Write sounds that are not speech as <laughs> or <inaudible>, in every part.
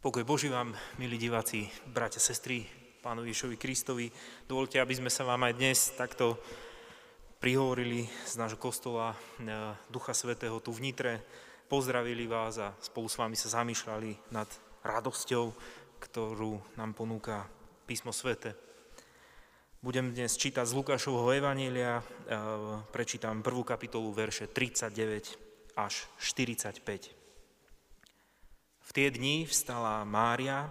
Pokoj Boží vám, milí diváci, bratia, sestry, pánu Ježovi Kristovi. Dovolte, aby sme sa vám aj dnes takto prihovorili z nášho kostola e, Ducha Svetého tu v Nitre, pozdravili vás a spolu s vami sa zamýšľali nad radosťou, ktorú nám ponúka písmo Svete. Budem dnes čítať z Lukášovho Evanília, e, prečítam prvú kapitolu, verše 39 až 45. V tie dni vstala Mária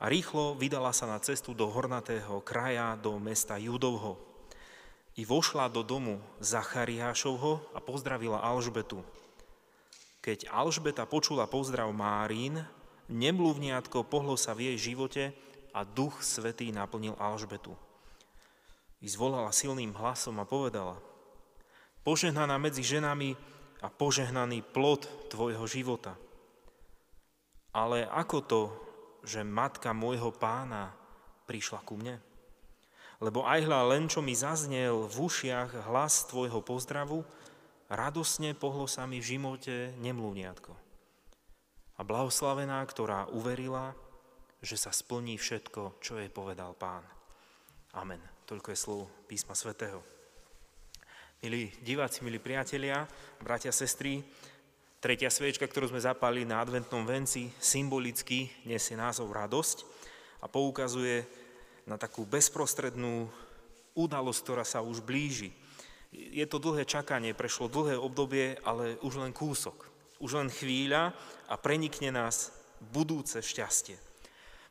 a rýchlo vydala sa na cestu do hornatého kraja, do mesta Judovho. I vošla do domu Zachariášovho a pozdravila Alžbetu. Keď Alžbeta počula pozdrav Márín, nemluvniatko pohlo sa v jej živote a duch svetý naplnil Alžbetu. I zvolala silným hlasom a povedala, požehnaná medzi ženami a požehnaný plod tvojho života – ale ako to, že matka môjho pána prišla ku mne? Lebo aj hľa len čo mi zaznel v ušiach hlas tvojho pozdravu, radosne pohlo sa mi v živote nemluvniatko. A blahoslavená, ktorá uverila, že sa splní všetko, čo jej povedal pán. Amen. Toľko je slov písma svätého. Milí diváci, milí priatelia, bratia, sestry, Tretia sviečka, ktorú sme zapali na adventnom venci, symbolicky nesie názov radosť a poukazuje na takú bezprostrednú udalosť, ktorá sa už blíži. Je to dlhé čakanie, prešlo dlhé obdobie, ale už len kúsok. Už len chvíľa a prenikne nás budúce šťastie.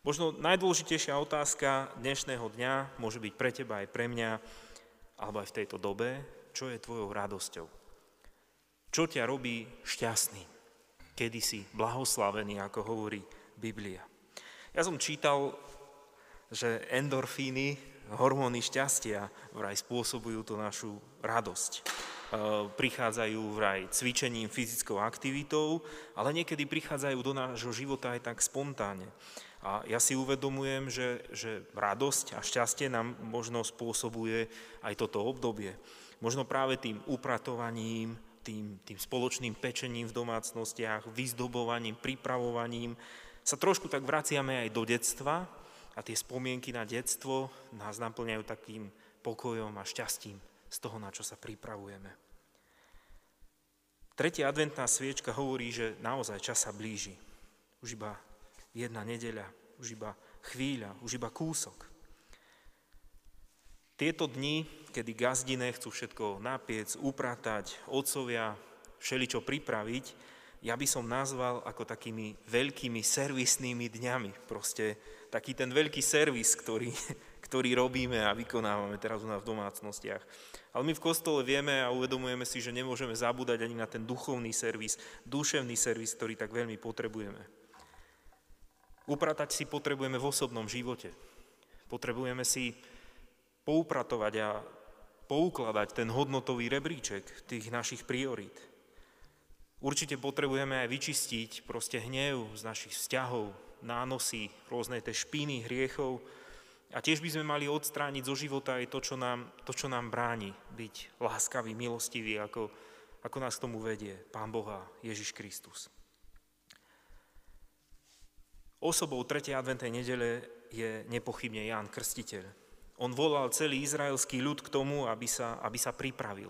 Možno najdôležitejšia otázka dnešného dňa môže byť pre teba aj pre mňa, alebo aj v tejto dobe, čo je tvojou radosťou. Čo ťa robí šťastný? Kedy si blahoslavený, ako hovorí Biblia. Ja som čítal, že endorfíny, hormóny šťastia vraj spôsobujú tú našu radosť. E, prichádzajú vraj cvičením, fyzickou aktivitou, ale niekedy prichádzajú do nášho života aj tak spontánne. A ja si uvedomujem, že, že radosť a šťastie nám možno spôsobuje aj toto obdobie. Možno práve tým upratovaním, tým, tým spoločným pečením v domácnostiach, vyzdobovaním, pripravovaním, sa trošku tak vraciame aj do detstva a tie spomienky na detstvo nás naplňajú takým pokojom a šťastím z toho, na čo sa pripravujeme. Tretia adventná sviečka hovorí, že naozaj čas sa blíži. Už iba jedna nedeľa, už iba chvíľa, už iba kúsok. Tieto dni, kedy gazdine chcú všetko napiec, upratať, otcovia, všeličo pripraviť, ja by som nazval ako takými veľkými servisnými dňami. Proste taký ten veľký servis, ktorý, <laughs> ktorý robíme a vykonávame teraz u nás v domácnostiach. Ale my v kostole vieme a uvedomujeme si, že nemôžeme zabúdať ani na ten duchovný servis, duševný servis, ktorý tak veľmi potrebujeme. Upratať si potrebujeme v osobnom živote. Potrebujeme si poupratovať a poukladať ten hodnotový rebríček tých našich priorít. Určite potrebujeme aj vyčistiť proste hnev z našich vzťahov, nánosy, rôzne tie špíny, hriechov. A tiež by sme mali odstrániť zo života aj to, čo nám, to, čo nám bráni byť láskavý, milostivý, ako, ako nás k tomu vedie Pán Boha, Ježiš Kristus. Osobou 3. adventnej nedele je nepochybne Ján Krstiteľ. On volal celý izraelský ľud k tomu, aby sa, aby sa pripravil.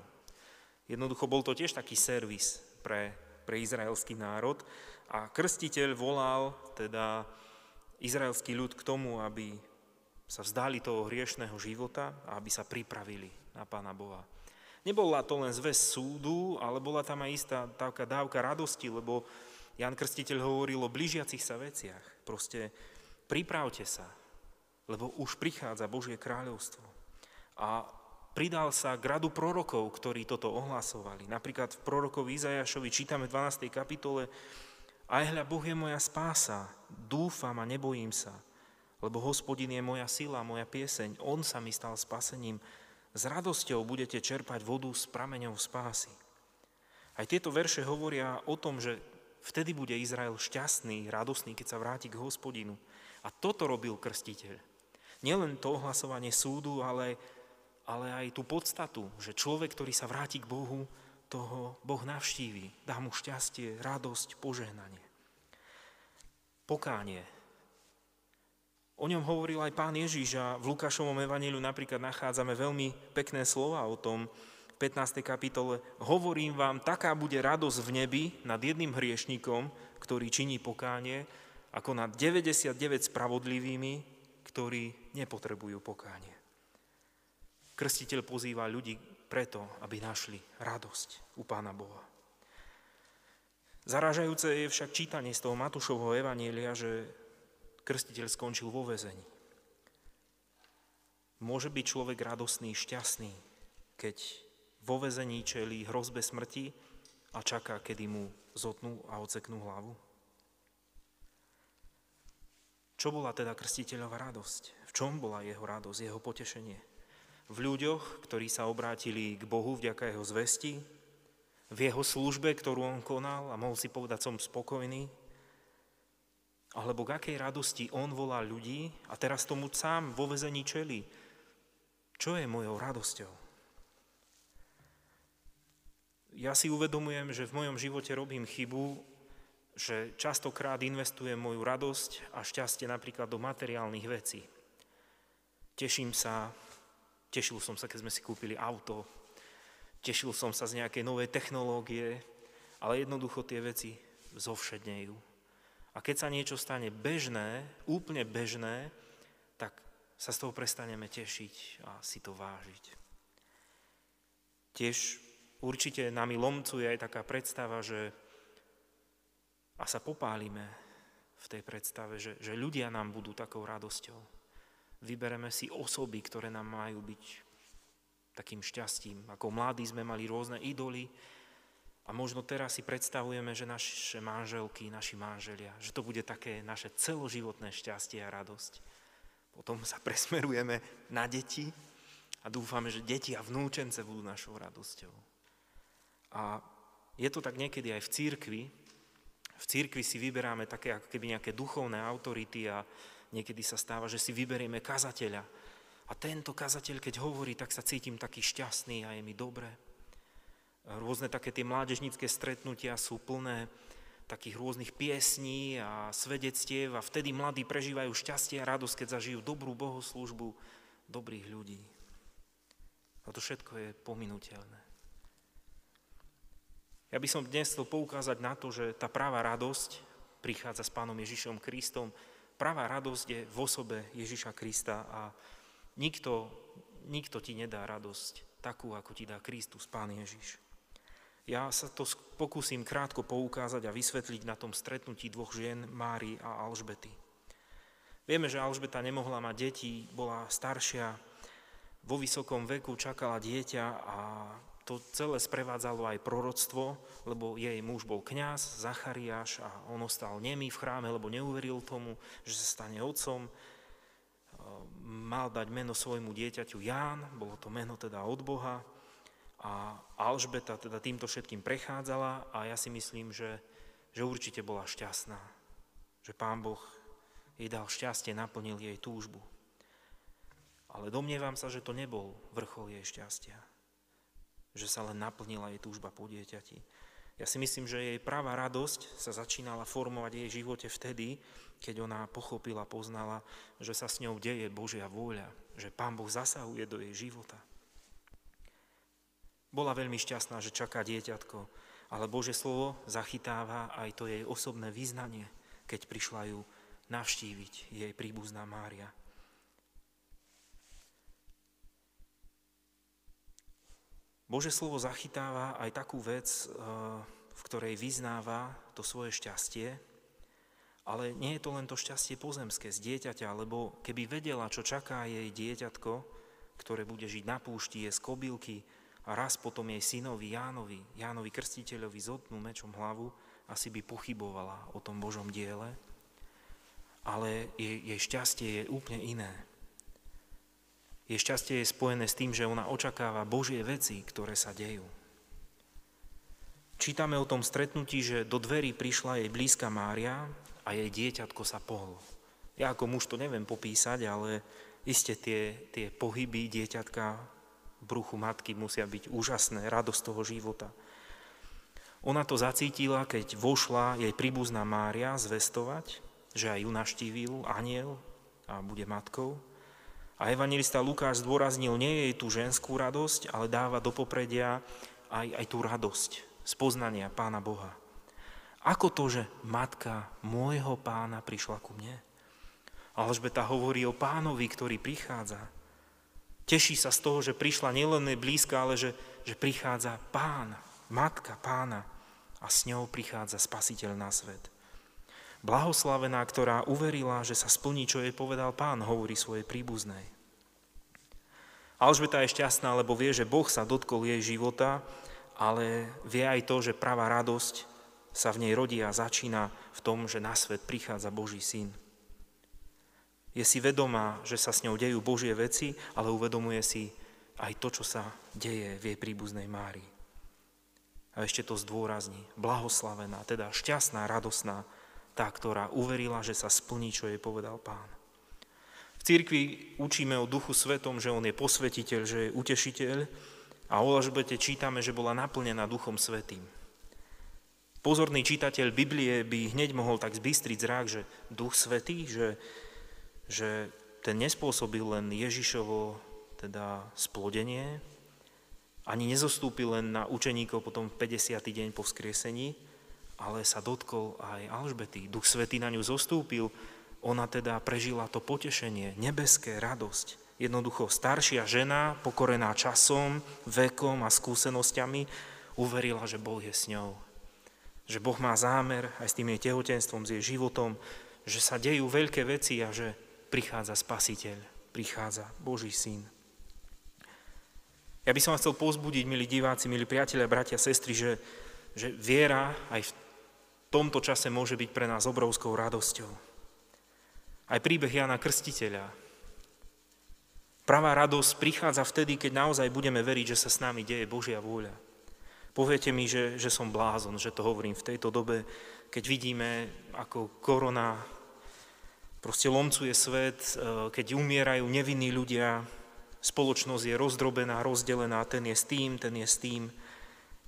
Jednoducho bol to tiež taký servis pre, pre izraelský národ a krstiteľ volal teda izraelský ľud k tomu, aby sa vzdali toho hriešného života a aby sa pripravili na Pána Boha. Nebola to len zväz súdu, ale bola tam aj istá taká dávka radosti, lebo Jan Krstiteľ hovoril o blížiacich sa veciach. Proste pripravte sa, lebo už prichádza Božie kráľovstvo. A pridal sa k radu prorokov, ktorí toto ohlasovali. Napríklad v prorokovi Izajašovi čítame v 12. kapitole Aj hľa, Boh je moja spása, dúfam a nebojím sa, lebo hospodin je moja sila, moja pieseň, on sa mi stal spasením. S radosťou budete čerpať vodu s prameňou spásy. Aj tieto verše hovoria o tom, že vtedy bude Izrael šťastný, radosný, keď sa vráti k hospodinu. A toto robil krstiteľ. Nielen to ohlasovanie súdu, ale, ale aj tú podstatu, že človek, ktorý sa vráti k Bohu, toho Boh navštívi, dá mu šťastie, radosť, požehnanie. Pokánie. O ňom hovoril aj pán Ježiš a v Lukášovom evaníliu napríklad nachádzame veľmi pekné slova o tom, 15. kapitole, hovorím vám, taká bude radosť v nebi nad jedným hriešnikom, ktorý činí pokánie, ako nad 99 spravodlivými, ktorí nepotrebujú pokánie. Krstiteľ pozýva ľudí preto, aby našli radosť u Pána Boha. Zaražajúce je však čítanie z toho Matúšovho evanielia, že krstiteľ skončil vo vezení. Môže byť človek radostný, šťastný, keď vo vezení čelí hrozbe smrti a čaká, kedy mu zotnú a oceknú hlavu? Čo bola teda krstiteľová radosť? V čom bola jeho radosť, jeho potešenie? V ľuďoch, ktorí sa obrátili k Bohu vďaka jeho zvesti, v jeho službe, ktorú on konal a mohol si povedať, som spokojný, alebo k akej radosti on volá ľudí a teraz tomu sám vo vezení čelí. Čo je mojou radosťou? Ja si uvedomujem, že v mojom živote robím chybu, že častokrát investujem moju radosť a šťastie napríklad do materiálnych vecí. Teším sa, tešil som sa, keď sme si kúpili auto, tešil som sa z nejakej novej technológie, ale jednoducho tie veci zovšednejú. A keď sa niečo stane bežné, úplne bežné, tak sa z toho prestaneme tešiť a si to vážiť. Tiež určite nami lomcuje aj taká predstava, že a sa popálime v tej predstave, že, že ľudia nám budú takou radosťou. Vybereme si osoby, ktoré nám majú byť takým šťastím. Ako mladí sme mali rôzne idoly a možno teraz si predstavujeme, že naše manželky, naši manželia, že to bude také naše celoživotné šťastie a radosť. Potom sa <laughs> presmerujeme na deti a dúfame, že deti a vnúčence budú našou radosťou. A je to tak niekedy aj v církvi, v církvi si vyberáme také ako keby nejaké duchovné autority a niekedy sa stáva, že si vyberieme kazateľa. A tento kazateľ, keď hovorí, tak sa cítim taký šťastný a je mi dobre. Rôzne také tie mládežnícke stretnutia sú plné takých rôznych piesní a svedectiev a vtedy mladí prežívajú šťastie a radosť, keď zažijú dobrú bohoslužbu dobrých ľudí. A to všetko je pominuteľné. Ja by som dnes chcel poukázať na to, že tá práva radosť prichádza s Pánom Ježišom Kristom. Práva radosť je v osobe Ježiša Krista a nikto, nikto ti nedá radosť takú, ako ti dá Kristus, Pán Ježiš. Ja sa to pokúsim krátko poukázať a vysvetliť na tom stretnutí dvoch žien, Mári a Alžbety. Vieme, že Alžbeta nemohla mať deti, bola staršia, vo vysokom veku čakala dieťa a to celé sprevádzalo aj proroctvo, lebo jej muž bol kňaz, Zachariáš a on ostal nemý v chráme, lebo neuveril tomu, že sa stane otcom. Mal dať meno svojmu dieťaťu Ján, bolo to meno teda od Boha a Alžbeta teda týmto všetkým prechádzala a ja si myslím, že, že určite bola šťastná, že Pán Boh jej dal šťastie, naplnil jej túžbu. Ale domnievam sa, že to nebol vrchol jej šťastia že sa len naplnila jej túžba po dieťati. Ja si myslím, že jej práva radosť sa začínala formovať v jej živote vtedy, keď ona pochopila, poznala, že sa s ňou deje Božia vôľa, že Pán Boh zasahuje do jej života. Bola veľmi šťastná, že čaká dieťatko, ale Bože slovo zachytáva aj to jej osobné význanie, keď prišla ju navštíviť jej príbuzná Mária. Bože slovo zachytáva aj takú vec, eh, v ktorej vyznáva to svoje šťastie, ale nie je to len to šťastie pozemské z dieťaťa, lebo keby vedela, čo čaká jej dieťatko, ktoré bude žiť na púšti, je z kobylky a raz potom jej synovi Jánovi, Jánovi Krstiteľovi zotnú mečom hlavu, asi by pochybovala o tom Božom diele, ale jej, jej šťastie je úplne iné. Jej šťastie je spojené s tým, že ona očakáva Božie veci, ktoré sa dejú. Čítame o tom stretnutí, že do dverí prišla jej blízka Mária a jej dieťatko sa pohlo. Ja ako muž to neviem popísať, ale iste tie, tie pohyby dieťatka v bruchu matky musia byť úžasné, radosť toho života. Ona to zacítila, keď vošla jej príbuzná Mária zvestovať, že aj ju naštívil aniel a bude matkou. A evangelista Lukáš zdôraznil nie jej tú ženskú radosť, ale dáva do popredia aj, aj tú radosť z poznania Pána Boha. Ako to, že matka môjho pána prišla ku mne? Alžbeta hovorí o pánovi, ktorý prichádza. Teší sa z toho, že prišla nielen blízka, ale že, že prichádza pán, matka pána a s ňou prichádza spasiteľ na svet. Blahoslavená, ktorá uverila, že sa splní, čo jej povedal pán, hovorí svojej príbuznej. Alžbeta je šťastná, lebo vie, že Boh sa dotkol jej života, ale vie aj to, že pravá radosť sa v nej rodí a začína v tom, že na svet prichádza Boží syn. Je si vedomá, že sa s ňou dejú Božie veci, ale uvedomuje si aj to, čo sa deje v jej príbuznej Márii. A ešte to zdôrazní. Blahoslavená, teda šťastná, radosná, tá, ktorá uverila, že sa splní, čo jej povedal pán. V církvi učíme o Duchu Svetom, že on je posvetiteľ, že je utešiteľ a o Alžbete čítame, že bola naplnená Duchom Svetým. Pozorný čitateľ Biblie by hneď mohol tak zbystriť zrák, že Duch Svetý, že že ten nespôsobil len Ježišovo teda splodenie, ani nezostúpil len na učeníkov potom v 50. deň po vzkriesení, ale sa dotkol aj Alžbety. Duch Svetý na ňu zostúpil, ona teda prežila to potešenie, nebeské, radosť. Jednoducho staršia žena, pokorená časom, vekom a skúsenosťami, uverila, že Boh je s ňou. Že Boh má zámer aj s tým jej tehotenstvom, s jej životom, že sa dejú veľké veci a že prichádza Spasiteľ, prichádza Boží syn. Ja by som vás chcel pozbudiť, milí diváci, milí priatelia, bratia, sestry, že, že viera aj v tomto čase môže byť pre nás obrovskou radosťou. Aj príbeh Jana Krstiteľa. Pravá radosť prichádza vtedy, keď naozaj budeme veriť, že sa s nami deje Božia vôľa. Poviete mi, že, že som blázon, že to hovorím v tejto dobe, keď vidíme, ako korona proste lomcuje svet, e, keď umierajú nevinní ľudia, spoločnosť je rozdrobená, rozdelená, ten je s tým, ten je s tým.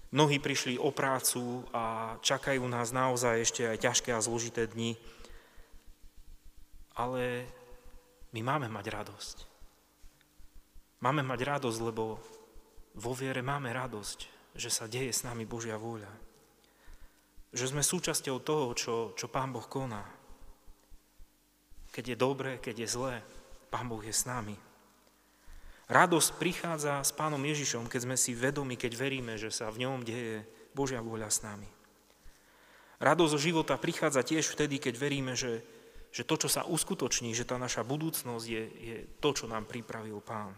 Mnohí prišli o prácu a čakajú nás naozaj ešte aj ťažké a zložité dni. Ale my máme mať radosť. Máme mať radosť, lebo vo viere máme radosť, že sa deje s nami Božia vôľa. Že sme súčasťou toho, čo, čo Pán Boh koná. Keď je dobré, keď je zlé, Pán Boh je s nami. Radosť prichádza s Pánom Ježišom, keď sme si vedomi, keď veríme, že sa v ňom deje Božia vôľa s nami. Radosť zo života prichádza tiež vtedy, keď veríme, že, že to, čo sa uskutoční, že tá naša budúcnosť je, je to, čo nám pripravil Pán.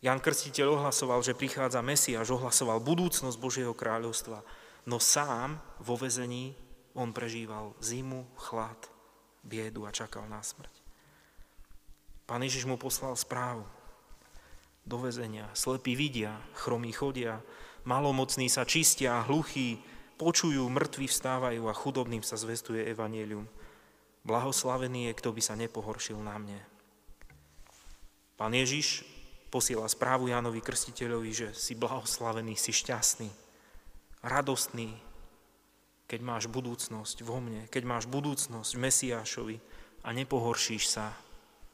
Jan Krstiteľ ohlasoval, že prichádza Mesiáš, ohlasoval budúcnosť Božieho kráľovstva, no sám vo vezení on prežíval zimu, chlad, biedu a čakal na smrť. Pán Ježiš mu poslal správu do väzenia. Slepí vidia, chromí chodia, malomocní sa čistia, hluchí, počujú, mŕtvi vstávajú a chudobným sa zvestuje evanielium. Blahoslavený je, kto by sa nepohoršil na mne. Pán Ježiš posiela správu Jánovi Krstiteľovi, že si blahoslavený, si šťastný, radostný, keď máš budúcnosť vo mne, keď máš budúcnosť v Mesiášovi a nepohoršíš sa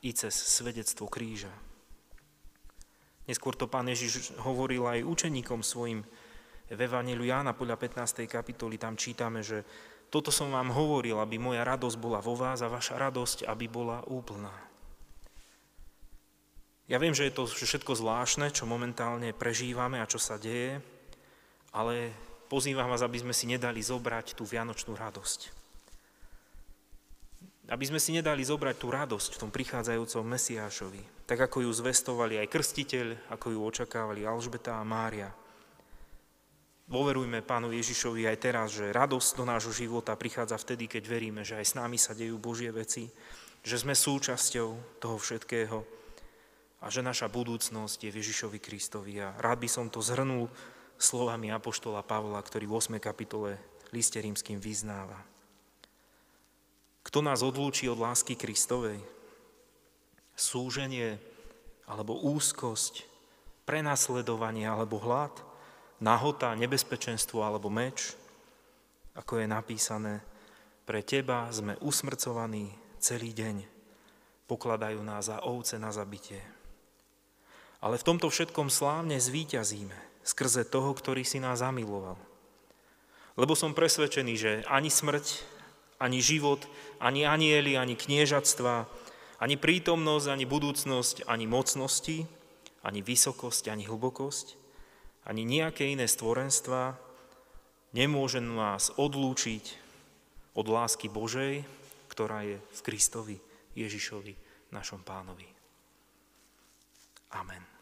i cez svedectvo kríža. Neskôr to pán Ježiš hovoril aj učeníkom svojim v Evangeliu Jána podľa 15. kapitoly, tam čítame, že toto som vám hovoril, aby moja radosť bola vo vás a vaša radosť, aby bola úplná. Ja viem, že je to všetko zvláštne, čo momentálne prežívame a čo sa deje, ale pozývam vás, aby sme si nedali zobrať tú vianočnú radosť. Aby sme si nedali zobrať tú radosť v tom prichádzajúcom Mesiášovi, tak ako ju zvestovali aj krstiteľ, ako ju očakávali Alžbeta a Mária. Dôverujme Pánu Ježišovi aj teraz, že radosť do nášho života prichádza vtedy, keď veríme, že aj s nami sa dejú Božie veci, že sme súčasťou toho všetkého a že naša budúcnosť je v Ježišovi Kristovi. A rád by som to zhrnul slovami Apoštola Pavla, ktorý v 8. kapitole liste rímským vyznáva. Kto nás odlúči od lásky Kristovej? Súženie alebo úzkosť, prenasledovanie alebo hlad, nahota, nebezpečenstvo alebo meč, ako je napísané, Pre teba sme usmrcovaní celý deň. Pokladajú nás za ovce na zabitie. Ale v tomto všetkom slávne zvíťazíme skrze toho, ktorý si nás zamiloval. Lebo som presvedčený, že ani smrť, ani život, ani anieli, ani kniežatstva, ani prítomnosť, ani budúcnosť, ani mocnosti, ani vysokosť, ani hlbokosť, ani nejaké iné stvorenstva nemôže nás odlúčiť od lásky Božej, ktorá je v Kristovi Ježišovi, našom pánovi. Amen.